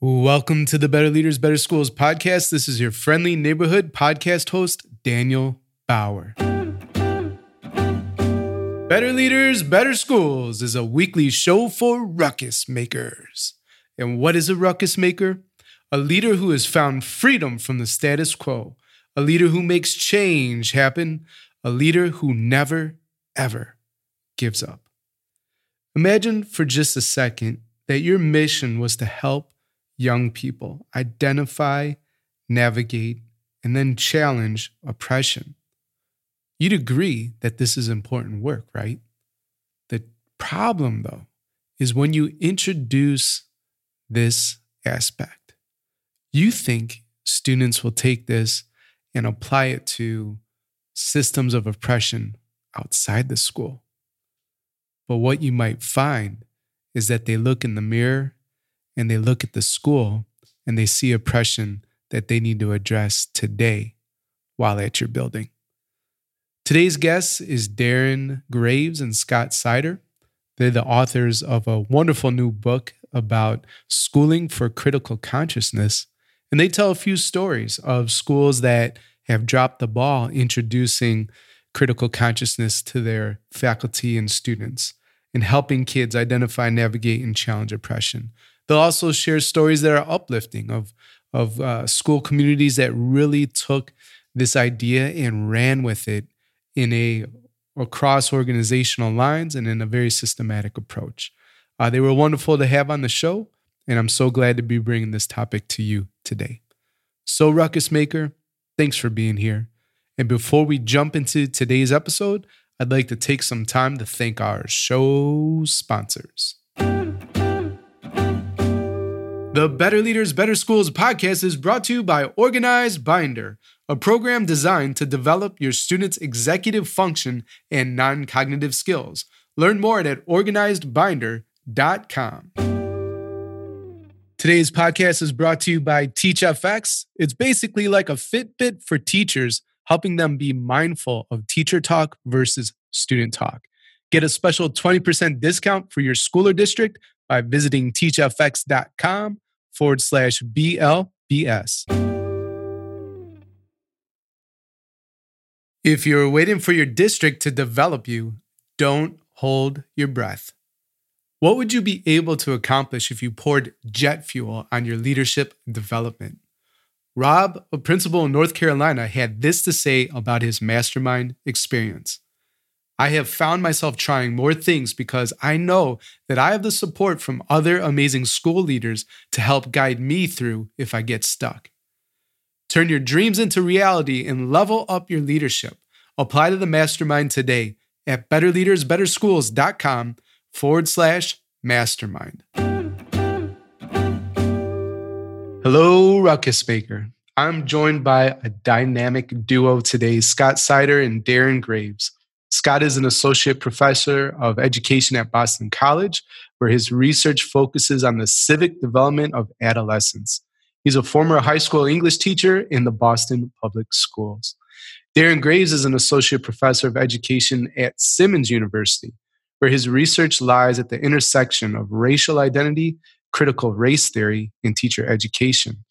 Welcome to the Better Leaders, Better Schools podcast. This is your friendly neighborhood podcast host, Daniel Bauer. Better Leaders, Better Schools is a weekly show for ruckus makers. And what is a ruckus maker? A leader who has found freedom from the status quo, a leader who makes change happen, a leader who never, ever gives up. Imagine for just a second that your mission was to help young people identify, navigate, and then challenge oppression. You'd agree that this is important work, right? The problem, though, is when you introduce this aspect, you think students will take this and apply it to systems of oppression outside the school. But what you might find is that they look in the mirror and they look at the school and they see oppression that they need to address today while at your building. Today's guest is Daren Graves and Scott Seider. They're the authors of a wonderful new book about schooling for critical consciousness. And they tell a few stories of schools that have dropped the ball introducing critical consciousness to their faculty and students and helping kids identify, navigate, and challenge oppression. They'll also share stories that are uplifting of, of uh, school communities that really took this idea and ran with it in a across organizational lines and in a very systematic approach. Uh, they were wonderful to have on the show, and I'm so glad to be bringing this topic to you today. So, Ruckus Maker, thanks for being here. And before we jump into today's episode, I'd like to take some time to thank our show sponsors. The Better Leaders, Better Schools podcast is brought to you by Organized Binder, a program designed to develop your students' executive function and non cognitive skills. Learn more at organizedbinder.com. Today's podcast is brought to you by TeachFX. It's basically like a Fitbit for teachers, helping them be mindful of teacher talk versus student talk. Get a special 20% discount for your school or district by visiting teachfx.com forward slash BLBS. If you're waiting for your district to develop you, don't hold your breath. What would you be able to accomplish if you poured jet fuel on your leadership development? Rob, a principal in North Carolina, had this to say about his mastermind experience. I have found myself trying more things because I know that I have the support from other amazing school leaders to help guide me through if I get stuck. Turn your dreams into reality and level up your leadership. Apply to the mastermind today at betterleadersbetterschools.com forward slash mastermind. Hello, Ruckus Maker. I'm joined by a dynamic duo today, Scott Seider and Daren Graves. Scott is an associate professor of education at Boston College, where his research focuses on the civic development of adolescents. He's a former high school English teacher in the Boston Public Schools. Daren Graves is an associate professor of education at Simmons University, where his research lies at the intersection of racial identity, critical race theory, and teacher education.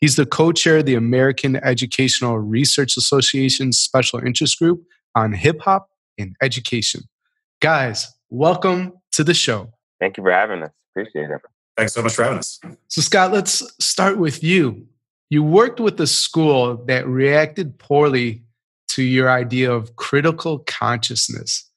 He's the co chair of the American Educational Research Association's Special Interest Group on hip hop in education. Guys, welcome to the show. Thank you for having us. Appreciate it. Thanks so much for having us. So, Scott, let's start with you. You worked with a school that reacted poorly to your idea of critical consciousness.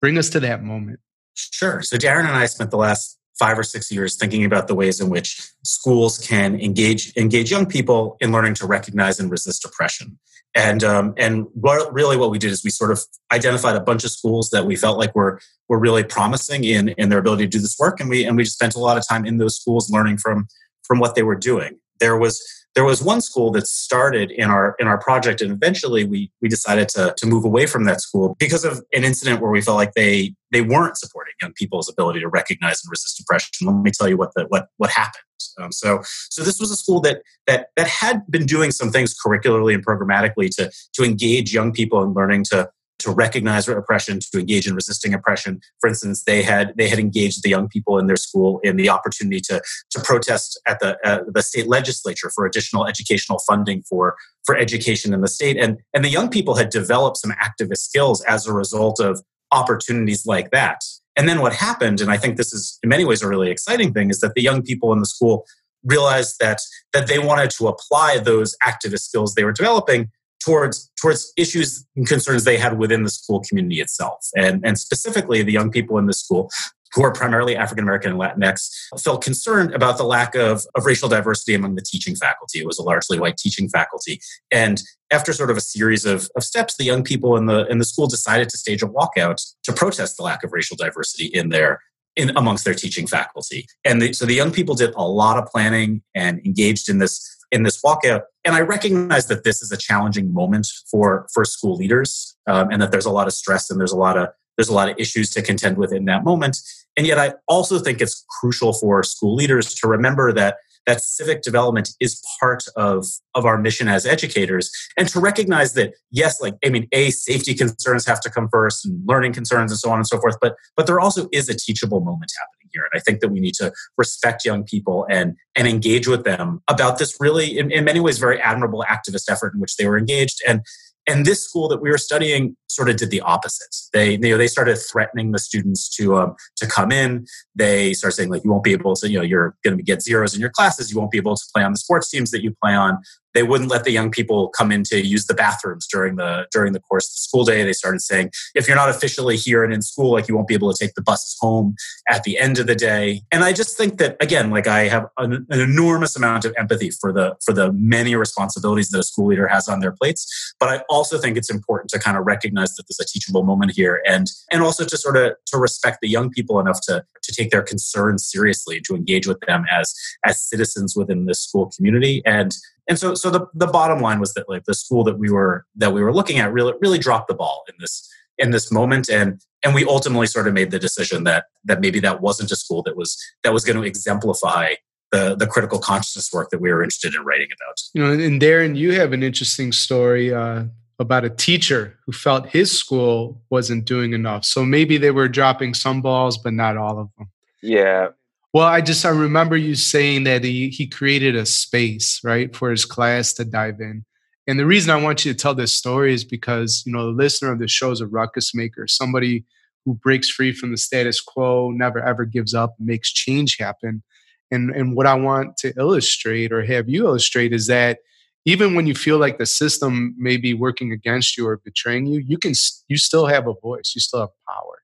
Bring us to that moment. Sure. So, Daren and I spent the last five or six years thinking about the ways in which schools can engage engage young people in learning to recognize and resist oppression. And um, and what, really what we did is we sort of identified a bunch of schools that we felt like were were really promising in in their ability to do this work, and we and we just spent a lot of time in those schools learning from from what they were doing. There was there was one school that started in our in our project and eventually we we decided to to move away from that school because of an incident where we felt like they they weren't supporting young people's ability to recognize and resist oppression. Let me tell you what the what what happened. Um, so so this was a school that that that had been doing some things curricularly and programmatically to to engage young people in learning to to recognize oppression, to engage in resisting oppression. For instance, they had they had engaged the young people in their school in the opportunity to to protest at the uh, the state legislature for additional educational funding for for education in the state, and and the young people had developed some activist skills as a result of opportunities like that. And then what happened, and I think this is in many ways a really exciting thing, is that the young people in the school realized that that they wanted to apply those activist skills they were developing towards towards issues and concerns they had within the school community itself and and specifically the young people in the school who are primarily African American and Latinx, felt concerned about the lack of, of racial diversity among the teaching faculty. It was a largely white teaching faculty. And after sort of a series of, of steps, the young people in the in the school decided to stage a walkout to protest the lack of racial diversity in their in amongst their teaching faculty. And the, so the young people did a lot of planning and engaged in this in this walkout. And I recognize that this is a challenging moment for for school leaders, um, and that there's a lot of stress and there's a lot of there's a lot of issues to contend with in that moment. And yet, I also think it's crucial for school leaders to remember that that civic development is part of of our mission as educators and to recognize that yes like i mean a safety concerns have to come first and learning concerns and so on and so forth but but there also is a teachable moment happening here and i think that we need to respect young people and and engage with them about this really in, in many ways very admirable activist effort in which they were engaged and and this school that we were studying sort of did the opposite. They, you know, they started threatening the students to um, to come in. They started saying like, you won't be able to, you know, you're going to get zeros in your classes. You won't be able to play on the sports teams that you play on they wouldn't let the young people come in to use the bathrooms during the during the course of the school day. They started saying if you're not officially here and in school like you won't be able to take the buses home at the end of the day. And i just think that again like i have an, an enormous amount of empathy for the for the many responsibilities that a school leader has on their plates. But i also think it's important to kind of recognize that there's a teachable moment here and and also to sort of to respect the young people enough to to take their concerns seriously to engage with them as as citizens within this school community. And and so so the, the bottom line was that like the school that we were that we were looking at really really dropped the ball in this in this moment. And and we ultimately sort of made the decision that that maybe that wasn't a school that was that was going to exemplify the the critical consciousness work that we were interested in writing about. You know and daren you have an interesting story uh, about a teacher who felt his school wasn't doing enough. So maybe they were dropping some balls but not all of them. Yeah well, I just I remember you saying that he he created a space, right, for his class to dive in. And the reason I want you to tell this story is because, you know, the listener of the show is a ruckus maker, somebody who breaks free from the status quo, never ever gives up, makes change happen. And and what I want to illustrate or have you illustrate is that even when you feel like the system may be working against you or betraying you, you can you still have a voice, you still have power.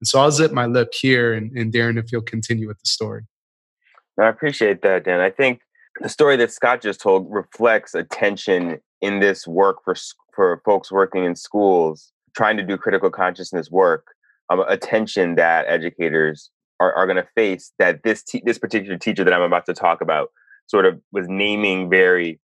And so I'll zip my lip here, and, and Daren, if you'll continue with the story. I appreciate that, Dan. I think the story that Scott just told reflects a tension in this work for for folks working in schools trying to do critical consciousness work. Um, a tension that educators are, are going to face. That this te- this particular teacher that I'm about to talk about sort of was naming very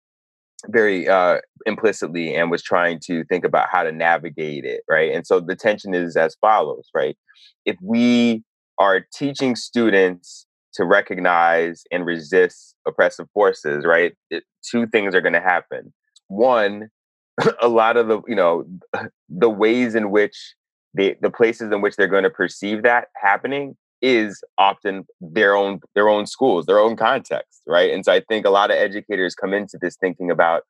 very uh, implicitly and was trying to think about how to navigate it, right? And so the tension is as follows, right? If we are teaching students to recognize and resist oppressive forces, right? It, two things are going to happen. One, a lot of the, you know, the ways in which the the places in which they're going to perceive that happening is often their own their own schools, their own context, right? And so I think a lot of educators come into this thinking about,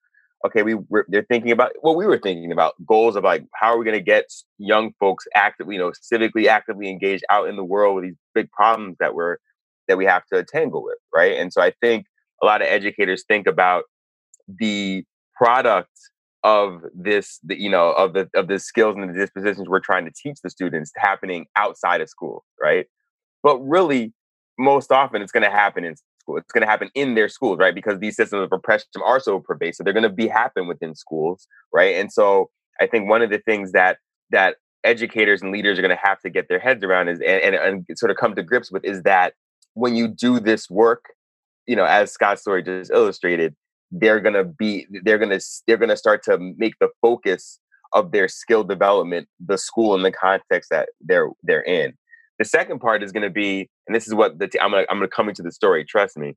okay, we they're thinking about what we were thinking about goals of like how are we going to get young folks actively, you know, civically actively engaged out in the world with these big problems that we're that we have to tangle with, right? And so I think a lot of educators think about the product of this the, you know of the of the skills and the dispositions we're trying to teach the students happening outside of school right but really, most often it's going to happen in school. It's going to happen in their schools, right? Because these systems of oppression are so pervasive. They're going to be happen within schools, right? And so I think one of the things that that educators and leaders are going to have to get their heads around is and, and, and sort of come to grips with is that when you do this work, you know, as Scott's story just illustrated, they're gonna be they're gonna they're gonna start to make the focus of their skill development the school and the context that they're they're in the second part is going to be, and this is what the t- I'm gonna, I'm gonna come into the story. Trust me.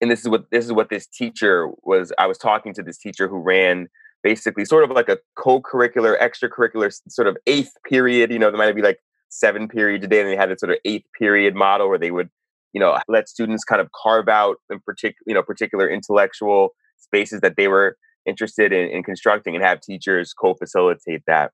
And this is what this is what this teacher was. I was talking to this teacher who ran basically sort of like a co-curricular, extracurricular sort of eighth period. You know, there might be like seven periods a day, and they had a sort of eighth period model where they would, you know, let students kind of carve out in particular, you know, particular intellectual spaces that they were interested in, in constructing, and have teachers co-facilitate that.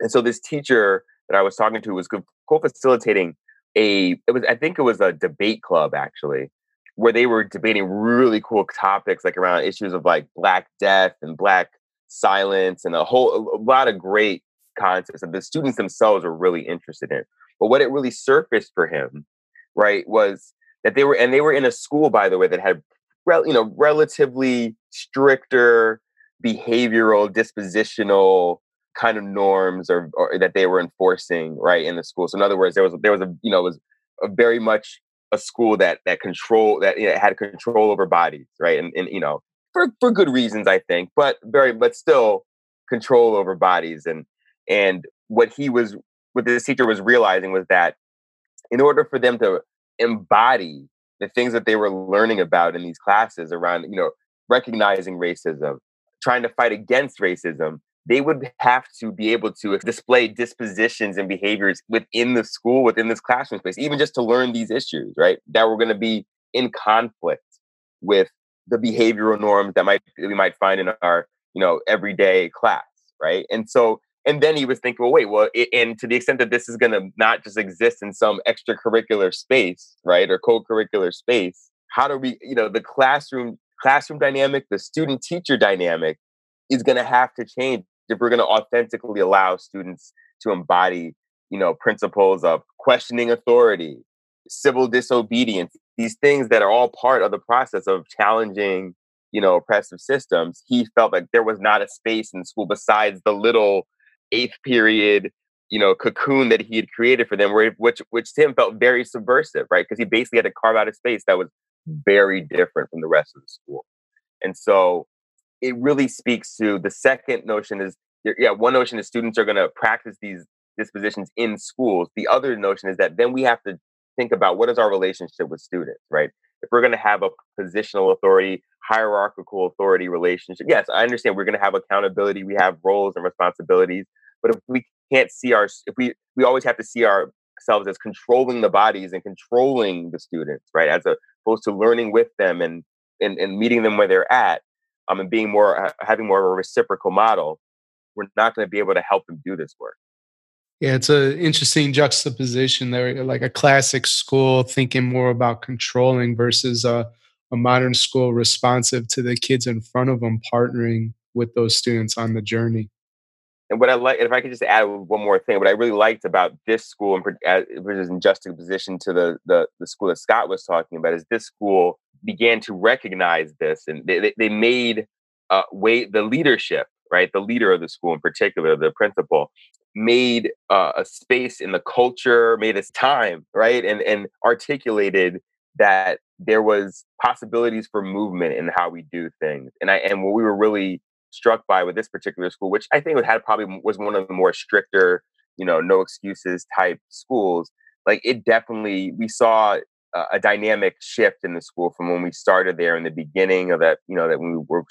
And so this teacher that I was talking to was co-facilitating a. It was I think it was a debate club actually where they were debating really cool topics like around issues of like black death and black silence and a whole a lot of great concepts that the students themselves were really interested in. But what it really surfaced for him, right, was that they were and they were in a school, by the way, that had you know relatively stricter behavioral dispositional kind of norms or, or that they were enforcing right in the school. So in other words, there was there was a you know was a very much a school that that control that you know, had control over bodies, right? And and you know for for good reasons, I think, but very but still control over bodies and and what he was what this teacher was realizing was that in order for them to embody the things that they were learning about in these classes around you know recognizing racism trying to fight against racism they would have to be able to display dispositions and behaviors within the school, within this classroom space, even just to learn these issues, right? That were going to be in conflict with the behavioral norms that might we might find in our, you know, everyday class, right? And so, and then he was thinking, well, wait, well, it, and to the extent that this is going to not just exist in some extracurricular space, right, or co-curricular space, how do we, you know, the classroom classroom dynamic, the student teacher dynamic is going to have to change if we're going to authentically allow students to embody you know principles of questioning authority civil disobedience these things that are all part of the process of challenging you know oppressive systems he felt like there was not a space in school besides the little eighth period you know cocoon that he had created for them where which which to him felt very subversive right? Because he basically had to carve out a space that was very different from the rest of the school. And so it really speaks to the second notion is yeah one notion is students are going to practice these dispositions in schools. The other notion is that then we have to think about what is our relationship with students right? If we're going to have a positional authority hierarchical authority relationship yes i understand we're going to have accountability we have roles and responsibilities but if we can't see our if we we always have to see ourselves as controlling the bodies and controlling the students right as opposed to learning with them and and, and meeting them where they're at um, and being more having more of a reciprocal model, we're not going to be able to help them do this work. Yeah, it's an interesting juxtaposition there, like a classic school thinking more about controlling versus a, a modern school responsive to the kids in front of them, partnering with those students on the journey. And what I like, if I could just add one more thing, what I really liked about this school, which is in juxtaposition to the, the, the school that Scott was talking about, is this school began to recognize this, and they they made uh, way the leadership, right, the leader of the school in particular, the principal, made uh, a space in the culture, made its time, right, and and articulated that there was possibilities for movement in how we do things, and I and what we were really struck by with this particular school, which I think had probably was one of the more stricter, you know, no excuses type schools. Like it definitely, we saw a, a dynamic shift in the school from when we started there in the beginning of that, you know, that when we were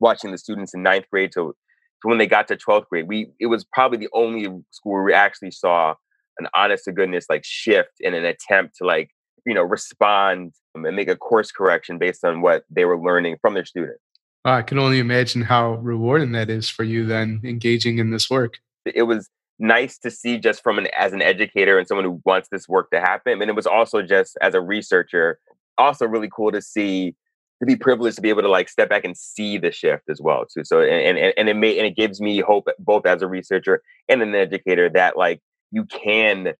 watching the students in ninth grade to, to when they got to 12th grade. We, it was probably the only school where we actually saw an honest to goodness like shift in an attempt to like, you know, respond um, and make a course correction based on what they were learning from their students. Uh, I can only imagine how rewarding that is for you then engaging in this work. It was nice to see just from an as an educator and someone who wants this work to happen. And it was also just as a researcher, also really cool to see to be privileged to be able to like step back and see the shift as well too. So and and, and it may and it gives me hope both as a researcher and an educator that like you can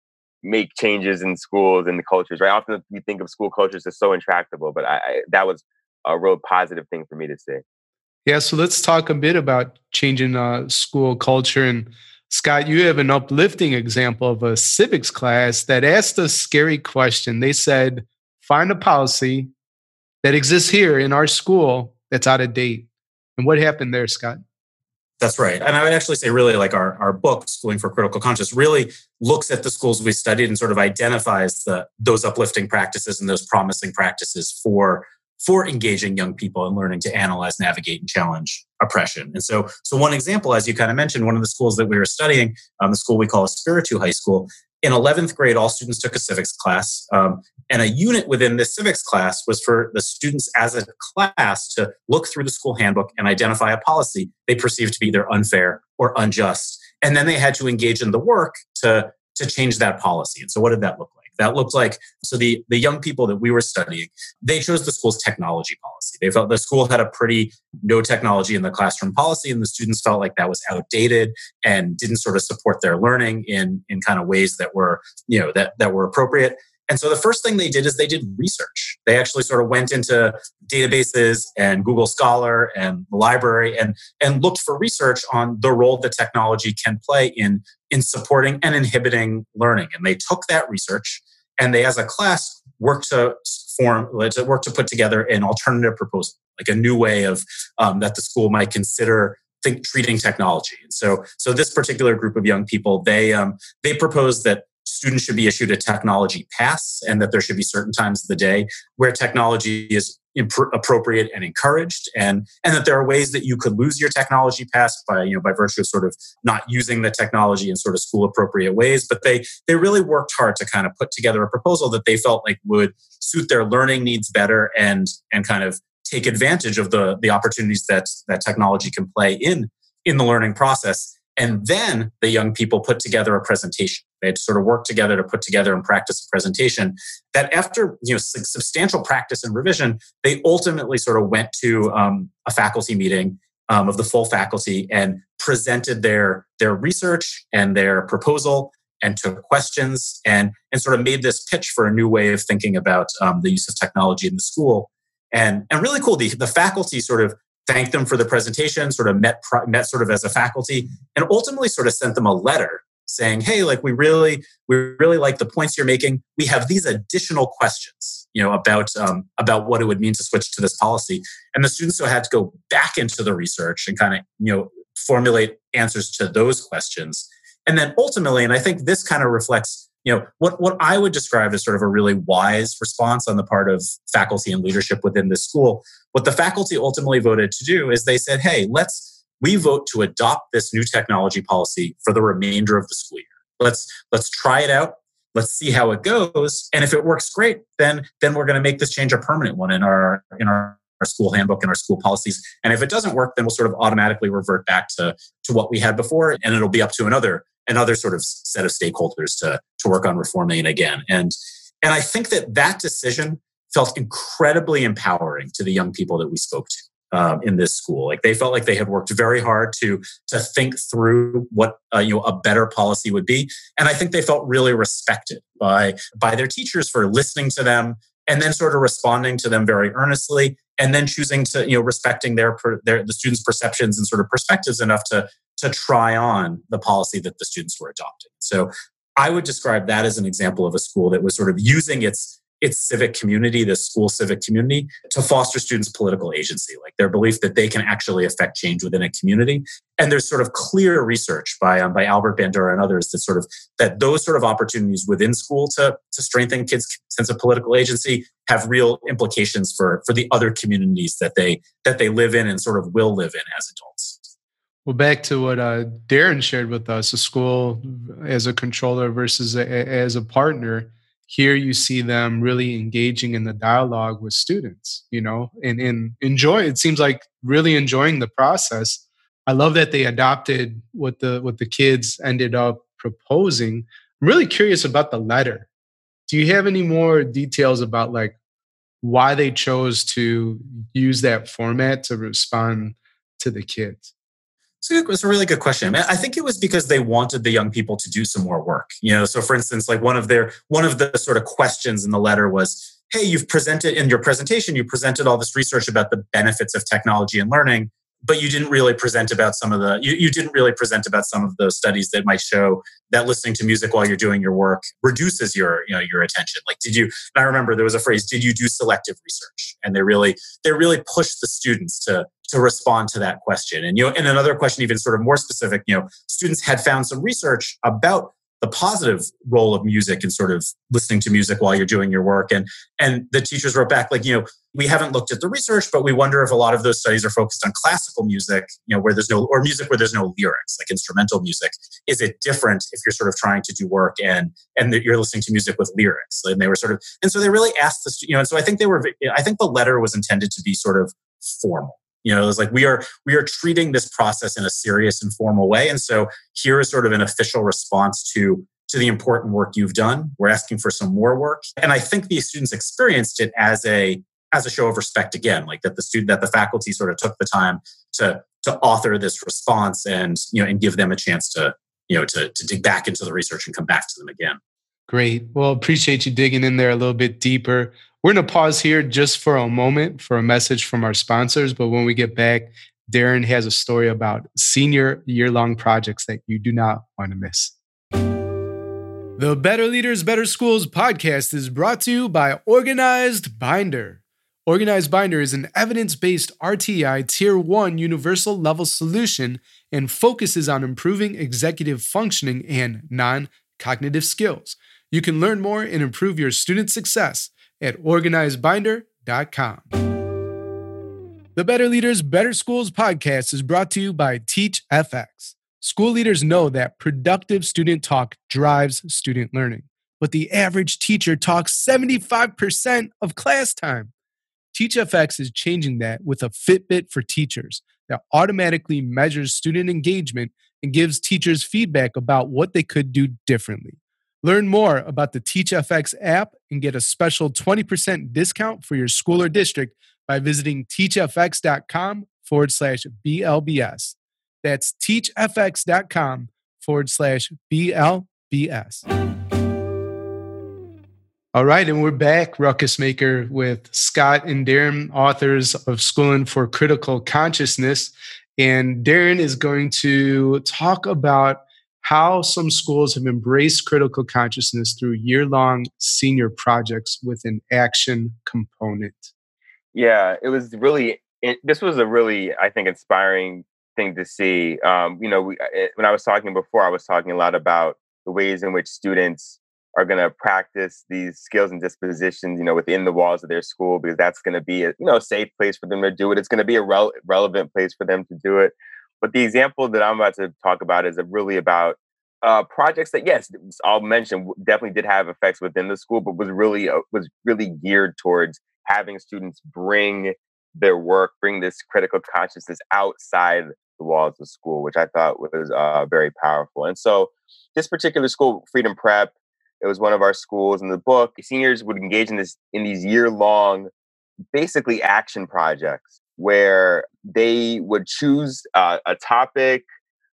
make changes in schools and the cultures, right? Often we think of school cultures as so intractable, but I, I that was a real positive thing for me to see. Yeah, so let's talk a bit about changing uh, school culture. And Scott, you have an uplifting example of a civics class that asked a scary question. They said, find a policy that exists here in our school that's out of date. And what happened there, Scott? That's right. And I would actually say, really, like our, our book, Schooling for Critical Conscious, really looks at the schools we studied and sort of identifies the, those uplifting practices and those promising practices for for engaging young people and learning to analyze, navigate, and challenge oppression. And so, so one example, as you kind of mentioned, one of the schools that we were studying, um, the school we call Espiritu High School, in 11th grade, all students took a civics class. Um, and a unit within this civics class was for the students as a class to look through the school handbook and identify a policy they perceived to be either unfair or unjust. And then they had to engage in the work to, to change that policy. And so, what did that look like? That looked like so the the young people that we were studying, they chose the school's technology policy. They felt the school had a pretty no technology in the classroom policy, and the students felt like that was outdated and didn't sort of support their learning in in kind of ways that were you know that that were appropriate. And so the first thing they did is they did research. They actually sort of went into databases and Google Scholar and the library and, and looked for research on the role that technology can play in, in supporting and inhibiting learning. And they took that research and they, as a class, worked to form, to work to put together an alternative proposal, like a new way of um, that the school might consider think, treating technology. And so, so this particular group of young people, they um, they proposed that students should be issued a technology pass and that there should be certain times of the day where technology is imp- appropriate and encouraged and and that there are ways that you could lose your technology pass by you know by virtue of sort of not using the technology in sort of school appropriate ways. But they they really worked hard to kind of put together a proposal that they felt like would suit their learning needs better and and kind of take advantage of the the opportunities that that technology can play in in the learning process and then the young people put together a presentation. They had sort of worked together to put together and practice a presentation that after you know substantial practice and revision, they ultimately sort of went to um, a faculty meeting um, of the full faculty and presented their their research and their proposal and took questions and and sort of made this pitch for a new way of thinking about um, the use of technology in the school and and really cool the, the faculty sort of thanked them for the presentation, sort of met met sort of as a faculty, and ultimately sort of sent them a letter saying, "Hey, like we really we really like the points you're making. We have these additional questions, you know, about um, about what it would mean to switch to this policy." And the students so had to go back into the research and kind of you know formulate answers to those questions. And then ultimately, and I think this kind of reflects you know what what I would describe as sort of a really wise response on the part of faculty and leadership within this school. What the faculty ultimately voted to do is they said, "Hey, let's we vote to adopt this new technology policy for the remainder of the school year. Let's let's try it out. Let's see how it goes, and if it works great, then then we're going to make this change a permanent one in our in our our school handbook and our school policies. And if it doesn't work, then we'll sort of automatically revert back to, to what we had before. And it'll be up to another another sort of set of stakeholders to, to work on reforming it again. And, and I think that that decision felt incredibly empowering to the young people that we spoke to. Um, in this school, like they felt like they had worked very hard to to think through what uh, you know a better policy would be, and I think they felt really respected by by their teachers for listening to them and then sort of responding to them very earnestly, and then choosing to you know respecting their their the students' perceptions and sort of perspectives enough to to try on the policy that the students were adopting. So I would describe that as an example of a school that was sort of using its its civic community, the school civic community, to foster students' political agency, like their belief that they can actually affect change within a community. And there's sort of clear research by um, by Albert Bandura and others that sort of that those sort of opportunities within school to to strengthen kids' sense of political agency have real implications for for the other communities that they that they live in and sort of will live in as adults. Well, back to what uh, Daren shared with us, a school as a controller versus a, as a partner. Here you see them really engaging in the dialogue with students, you know, and, and enjoy. It seems like really enjoying the process. I love that they adopted what the what the kids ended up proposing. I'm really curious about the letter. Do you have any more details about like why they chose to use that format to respond to the kids? It's a really good question. I think it was because they wanted the young people to do some more work. You know, so for instance, like one of their one of the sort of questions in the letter was, "Hey, you've presented in your presentation, you presented all this research about the benefits of technology and learning, but you didn't really present about some of the you, you didn't really present about some of the studies that might show that listening to music while you're doing your work reduces your you know your attention like did you i remember there was a phrase did you do selective research and they really they really pushed the students to to respond to that question. And you know, and another question, even sort of more specific, you know, students had found some research about the positive role of music and sort of listening to music while you're doing your work. And and the teachers wrote back like, you know, we haven't looked at the research, but we wonder if a lot of those studies are focused on classical music, you know, where there's no or music where there's no lyrics, like instrumental music. Is it different if you're sort of trying to do work and and that you're listening to music with lyrics? And they were sort of and so they really asked this, you know, and so I think they were I think the letter was intended to be sort of formal you know, it was like we are we are treating this process in a serious and formal way. And so here is sort of an official response to to the important work you've done. We're asking for some more work. And I think these students experienced it as a as a show of respect again, like that the student that the faculty sort of took the time to to author this response and you know and give them a chance to you know to, to dig back into the research and come back to them again. Great. Well, appreciate you digging in there a little bit deeper. We're going to pause here just for a moment for a message from our sponsors. But when we get back, Daren has a story about senior year long projects that you do not want to miss. The Better Leaders, Better Schools podcast is brought to you by Organized Binder. Organized Binder is an evidence based RTI Tier 1 universal level solution and focuses on improving executive functioning and non cognitive skills. You can learn more and improve your student success at organizedbinder.com. The Better Leaders, Better Schools podcast is brought to you by TeachFX. School leaders know that productive student talk drives student learning, but the average teacher talks 75% of class time. TeachFX is changing that with a Fitbit for teachers that automatically measures student engagement and gives teachers feedback about what they could do differently. Learn more about the TeachFX app and get a special 20% discount for your school or district by visiting teachfx.com forward slash BLBS. That's teachfx.com forward slash BLBS. All right, and we're back, Ruckus Maker, with Scott and Daren, authors of Schooling for Critical Consciousness. And Daren is going to talk about how some schools have embraced critical consciousness through year long senior projects with an action component. Yeah, it was really, it, this was a really, I think, inspiring thing to see. Um, you know, we, it, when I was talking before, I was talking a lot about the ways in which students are going to practice these skills and dispositions, you know, within the walls of their school, because that's going to be a, you know, safe place for them to do it. It's going to be a rel- relevant place for them to do it. But the example that I'm about to talk about is really about uh, projects that, yes, I'll mention definitely did have effects within the school, but was really uh, was really geared towards having students bring their work, bring this critical consciousness outside the walls of school, which I thought was uh, very powerful. And so, this particular school, Freedom Prep, it was one of our schools in the book. Seniors would engage in this in these year long, basically action projects where they would choose uh, a topic,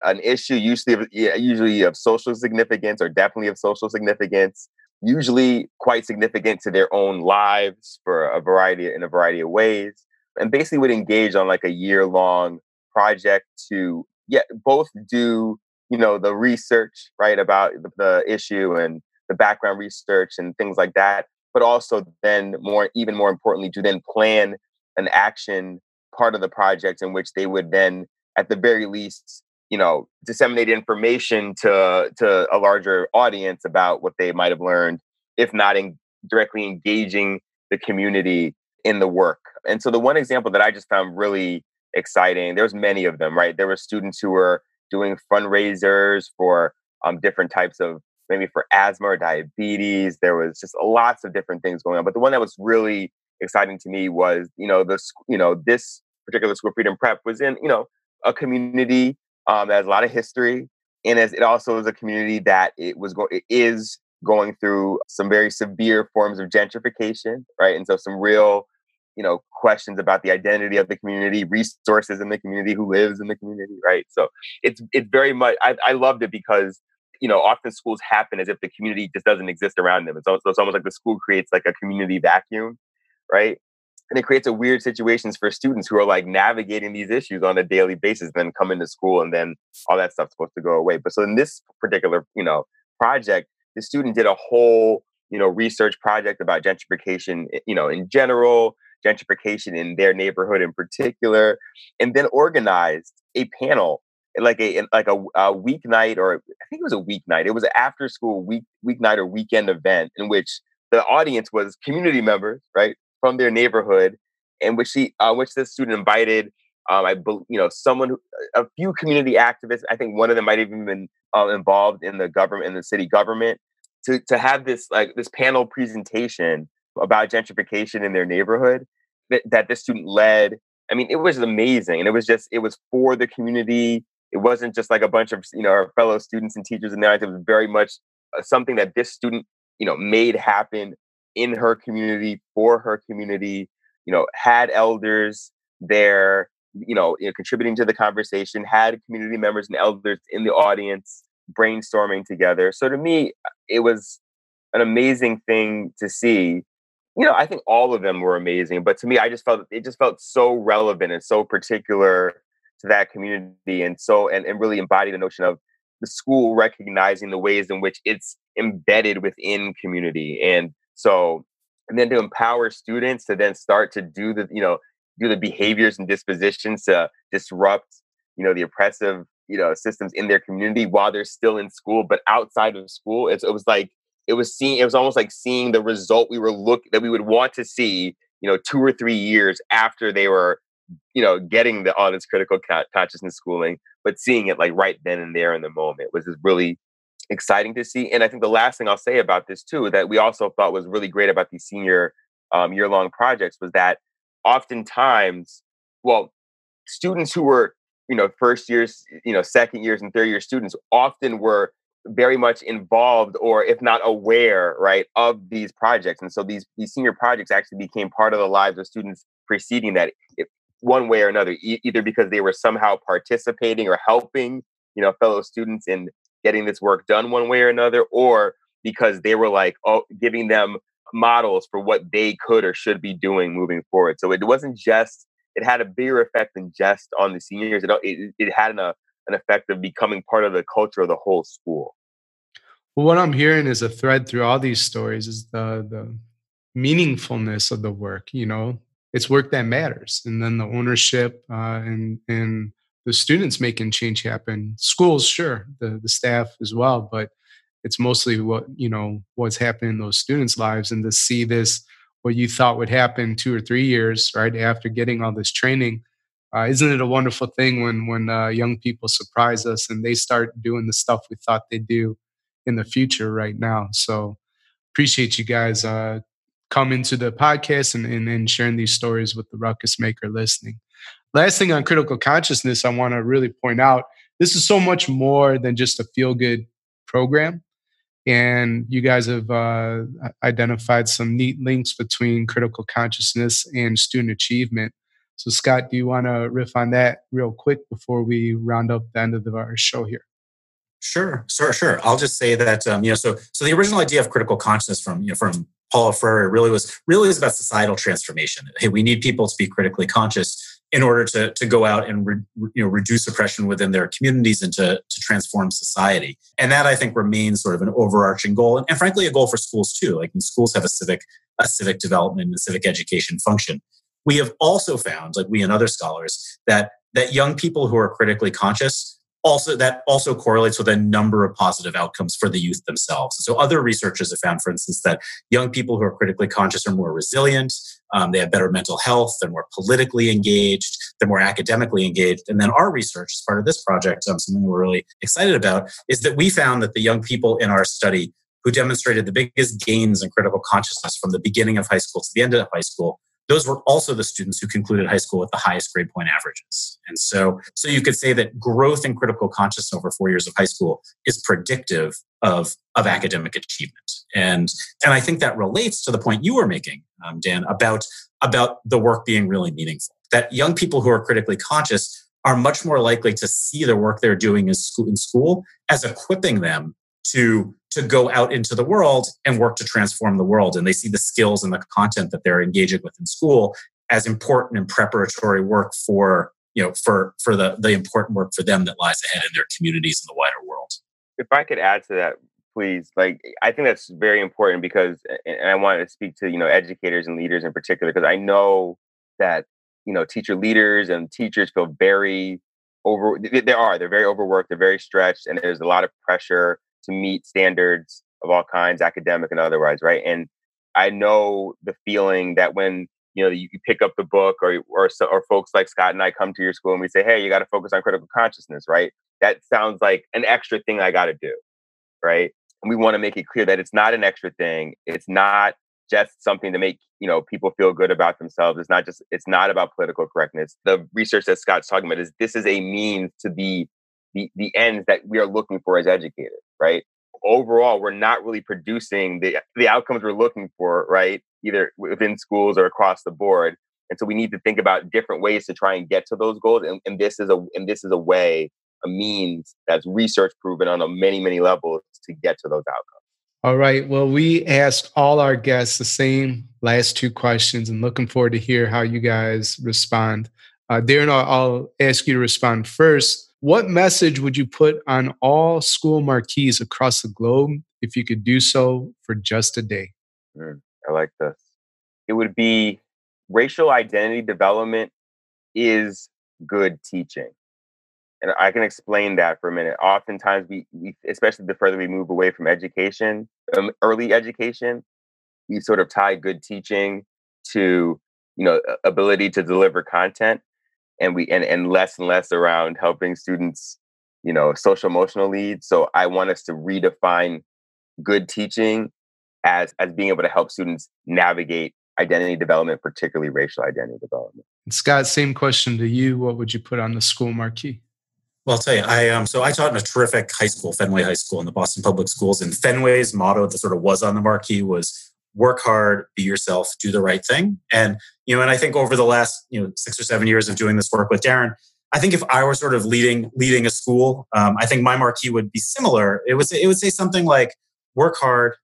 an issue, usually of, usually of social significance or definitely of social significance, usually quite significant to their own lives for a variety in a variety of ways, and basically would engage on like a year long project to yeah both do you know the research right about the, the issue and the background research and things like that but also then more even more importantly to then plan an action part of the project in which they would then, at the very least, you know, disseminate information to to a larger audience about what they might have learned, if not in directly engaging the community in the work. And so the one example that I just found really exciting, there's many of them, right? There were students who were doing fundraisers for um, different types of maybe for asthma or diabetes. There was just lots of different things going on. But the one that was really exciting to me was, you know, this, you know, this particular school, Freedom Prep, was in, you know, a community um, that has a lot of history, and as it also is a community that it was going, it is going through some very severe forms of gentrification, right? And so some real, you know, questions about the identity of the community, resources in the community, who lives in the community, right? So it's it's very much. I, I loved it because you know often schools happen as if the community just doesn't exist around them. It's, also, it's almost like the school creates like a community vacuum, right? and it creates a weird situations for students who are like navigating these issues on a daily basis then come into school and then all that stuff's supposed to go away but so in this particular you know project the student did a whole you know research project about gentrification eh, you know in general gentrification in their neighborhood in particular and then organized a panel like a like a, a weeknight or I think it was a weeknight. It was an after school week weeknight or weekend event in which the audience was community members, right, from their neighborhood, in which he, uh, which this student invited, um, I, you know, someone, who, a few community activists. I think one of them might have even been uh, involved in the government, in the city government, to to have this like this panel presentation about gentrification in their neighborhood that, that this student led. I mean, it was amazing, and it was just it was for the community. It wasn't just like a bunch of you know our fellow students and teachers in there. It was very much uh, something that this student you know made happen in her community for her community. You know, had elders there, you know, you know contributing to the conversation, had community members and elders in the audience brainstorming together. So to me, it was an amazing thing to see. You know, I think all of them were amazing, but to me, I just felt it just felt so relevant and so particular to that community, and so and, and really embodied the notion of the school recognizing the ways in which it's embedded within community, and so and then to empower students to then start to do the you know do the behaviors and dispositions to disrupt you know the oppressive you know systems in their community while they're still in school but outside of school it's, it was like it was seeing it was almost like seeing the result we were look that we would want to see you know two or three years after they were you know getting the honest critical consciousness schooling but seeing it like right then and there in the moment was just really exciting to see and i think the last thing i'll say about this too that we also thought was really great about these senior um, year long projects was that oftentimes well students who were you know first years you know second years and third year students often were very much involved or if not aware right of these projects and so these these senior projects actually became part of the lives of students preceding that one way or another e- either because they were somehow participating or helping you know fellow students in getting this work done one way or another or because they were like oh giving them models for what they could or should be doing moving forward so it wasn't just it had a bigger effect than just on the seniors. It it, it had an, a, uh, an effect of becoming part of the culture of the whole school. Well, what I'm hearing is a thread through all these stories is the the meaningfulness of the work. You know, it's work that matters, and then the ownership uh, and and the students making change happen. Schools, sure, the the staff as well, but it's mostly what you know what's happening in those students' lives, and to see this what you thought would happen two or three years right after getting all this training uh, isn't it a wonderful thing when when uh, young people surprise us and they start doing the stuff we thought they'd do in the future right now so appreciate you guys uh, coming to the podcast and, and, and sharing these stories with the ruckus maker listening last thing on critical consciousness i want to really point out this is so much more than just a feel good program and you guys have uh, identified some neat links between critical consciousness and student achievement. So, Scott, do you want to riff on that real quick before we round up the end of our show here? Sure, sure, sure. I'll just say that um, you know, so so the original idea of critical consciousness from you know from Paulo Freire really was really is about societal transformation. Hey, we need people to be critically conscious in order to, to go out and re, you know, reduce oppression within their communities and to, to transform society. And that I think remains sort of an overarching goal and, and frankly a goal for schools too. Like schools have a civic, a civic development and civic education function. We have also found, like we and other scholars, that that young people who are critically conscious also that also correlates with a number of positive outcomes for the youth themselves. So other researchers have found, for instance, that young people who are critically conscious are more resilient, um, they have better mental health, they're more politically engaged, they're more academically engaged. And then our research, as part of this project, um, something we're really excited about, is that we found that the young people in our study who demonstrated the biggest gains in critical consciousness from the beginning of high school to the end of high school those were also the students who concluded high school with the highest grade point averages. And so, so you could say that growth in critical consciousness over four years of high school is predictive of, of academic achievement. And, and I think that relates to the point you were making, um, Dan, about, about the work being really meaningful. That young people who are critically conscious are much more likely to see the work they're doing in school, in school as equipping them to to go out into the world and work to transform the world. And they see the skills and the content that they're engaging with in school as important and preparatory work for you know for for the the important work for them that lies ahead in their communities and the wider world. If I could add to that, please, like I think that's very important because, and I wanted to speak to you know educators and leaders in particular because I know that you know teacher leaders and teachers feel very over they are they're very overworked they're very stretched and there's a lot of pressure to meet standards of all kinds academic and otherwise right? And i know the feeling that when you know you, pick up the book or or, or folks like scott and i come to your school and we say hey you got to focus on critical consciousness right? That sounds like an extra thing i got to do right? And we want to make it clear that it's not an extra thing. It's not just something to make you know people feel good about themselves. It's not just it's not about political correctness. The research that scott's talking about is this is a means to the the, the ends that we are looking for as educators right overall we're not really producing the the outcomes we're looking for right either within schools or across the board and so we need to think about different ways to try and get to those goals and, and this is a and this is a way a means that's research proven on a many many levels to get to those outcomes all right. Well, we asked all our guests the same last two questions and looking forward to hear how you guys respond. Uh, Daren, I'll, I'll ask you to respond first. What message would you put on all school marquees across the globe if you could do so for just a day? Mm, I like this. It would be racial identity development is good teaching and I can explain that for a minute. Oftentimes, we, we especially the further we move away from education, um, early education, we sort of tie good teaching to you know ability to deliver content, and we and and less and less around helping students, you know, social emotional needs. So I want us to redefine good teaching as as being able to help students navigate identity development, particularly racial identity development. Scott, same question to you. What would you put on the school marquee? Well, I'll tell you, I um, so I taught in a terrific high school, Fenway High School, in the Boston Public Schools, and Fenway's motto that sort of was on the marquee was "Work hard, be yourself, do the right thing." And you know, and I think over the last you know six or seven years of doing this work with Daren, I think if I were sort of leading leading a school, um, I think my marquee would be similar. It would say, it would say something like "Work hard,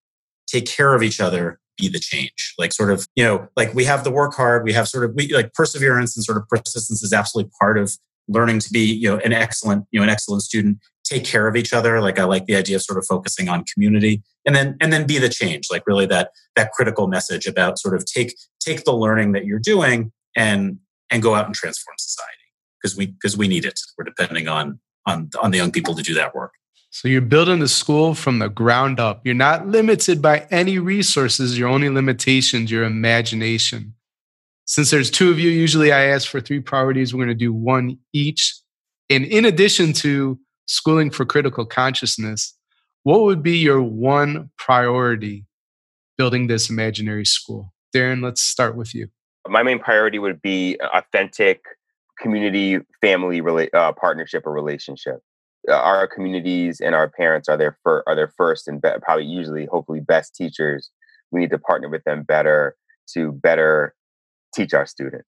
take care of each other, be the change." Like sort of you know, like we have the work hard, we have sort of we like perseverance and sort of persistence is absolutely part of learning to be you know an excellent you know an excellent student take care of each other. Like i like the idea of sort of focusing on community and then and then be the change like really that that critical message about sort of take take the learning that you're doing and and go out and transform society. Because we because we need it. We're depending on on on the young people to do that work. So you're building the school from the ground up. You're not limited by any resources your only limitations your imagination. Since there's two of you, usually I ask for three priorities. We're going to do one each. And in addition to schooling for critical consciousness, what would be your one priority building this imaginary school? Daren, let's start with you. My main priority would be authentic community family rela- uh, partnership or relationship. Uh, our communities and our parents are their fir- are their first and be- probably usually hopefully best teachers. We need to partner with them better to better teach our students.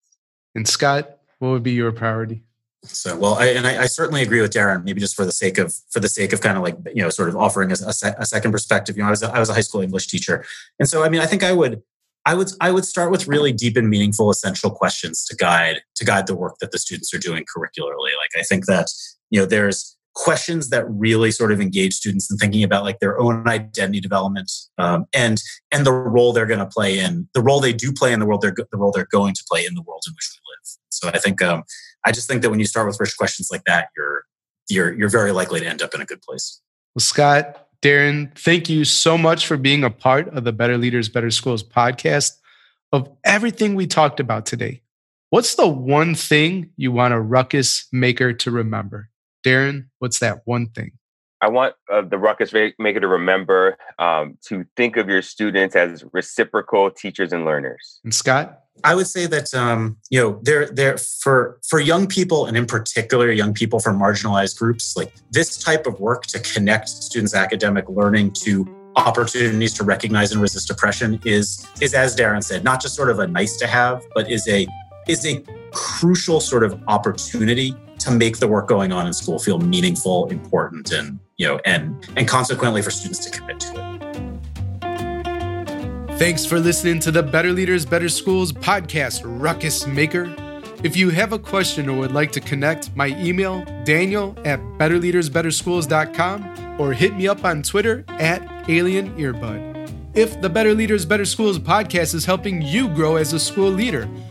And Scott, what would be your priority? So well, I, and I, I, certainly agree with Daren. Maybe just for the sake of for the sake of kind of like you know sort of offering a, a, a second perspective. You know, I was a, I was a high school English teacher, and so I mean, I think I would I would I would start with really deep and meaningful essential questions to guide to guide the work that the students are doing curricularly. Like I think that you know there's questions that really sort of engage students in thinking about like their own identity development um, and and the role they're going to play in the role they do play in the world they're the role they're going to play in the world in which we live so i think um, i just think that when you start with rich questions like that you're you're you're very likely to end up in a good place. Well scott daren thank you so much for being a part of the better leaders better schools podcast of everything we talked about today. What's the one thing you want a ruckus maker to remember? Daren, what's that one thing? I want uh, the ruckus maker to remember um, to think of your students as reciprocal teachers and learners. And Scott, I would say that um, you know they're they're for for young people and in particular young people from marginalized groups like this type of work to connect students' academic learning to opportunities to recognize and resist oppression is is as Daren said not just sort of a nice to have but is a is a crucial sort of opportunity to make the work going on in school feel meaningful, important, and you know, and and consequently for students to commit to it. Thanks for listening to the Better Leaders, Better Schools podcast, Ruckus Maker. If you have a question or would like to connect, my email, daniel at betterleadersbetterschools.com or hit me up on Twitter at Alien Earbud. If the Better Leaders, Better Schools podcast is helping you grow as a school leader,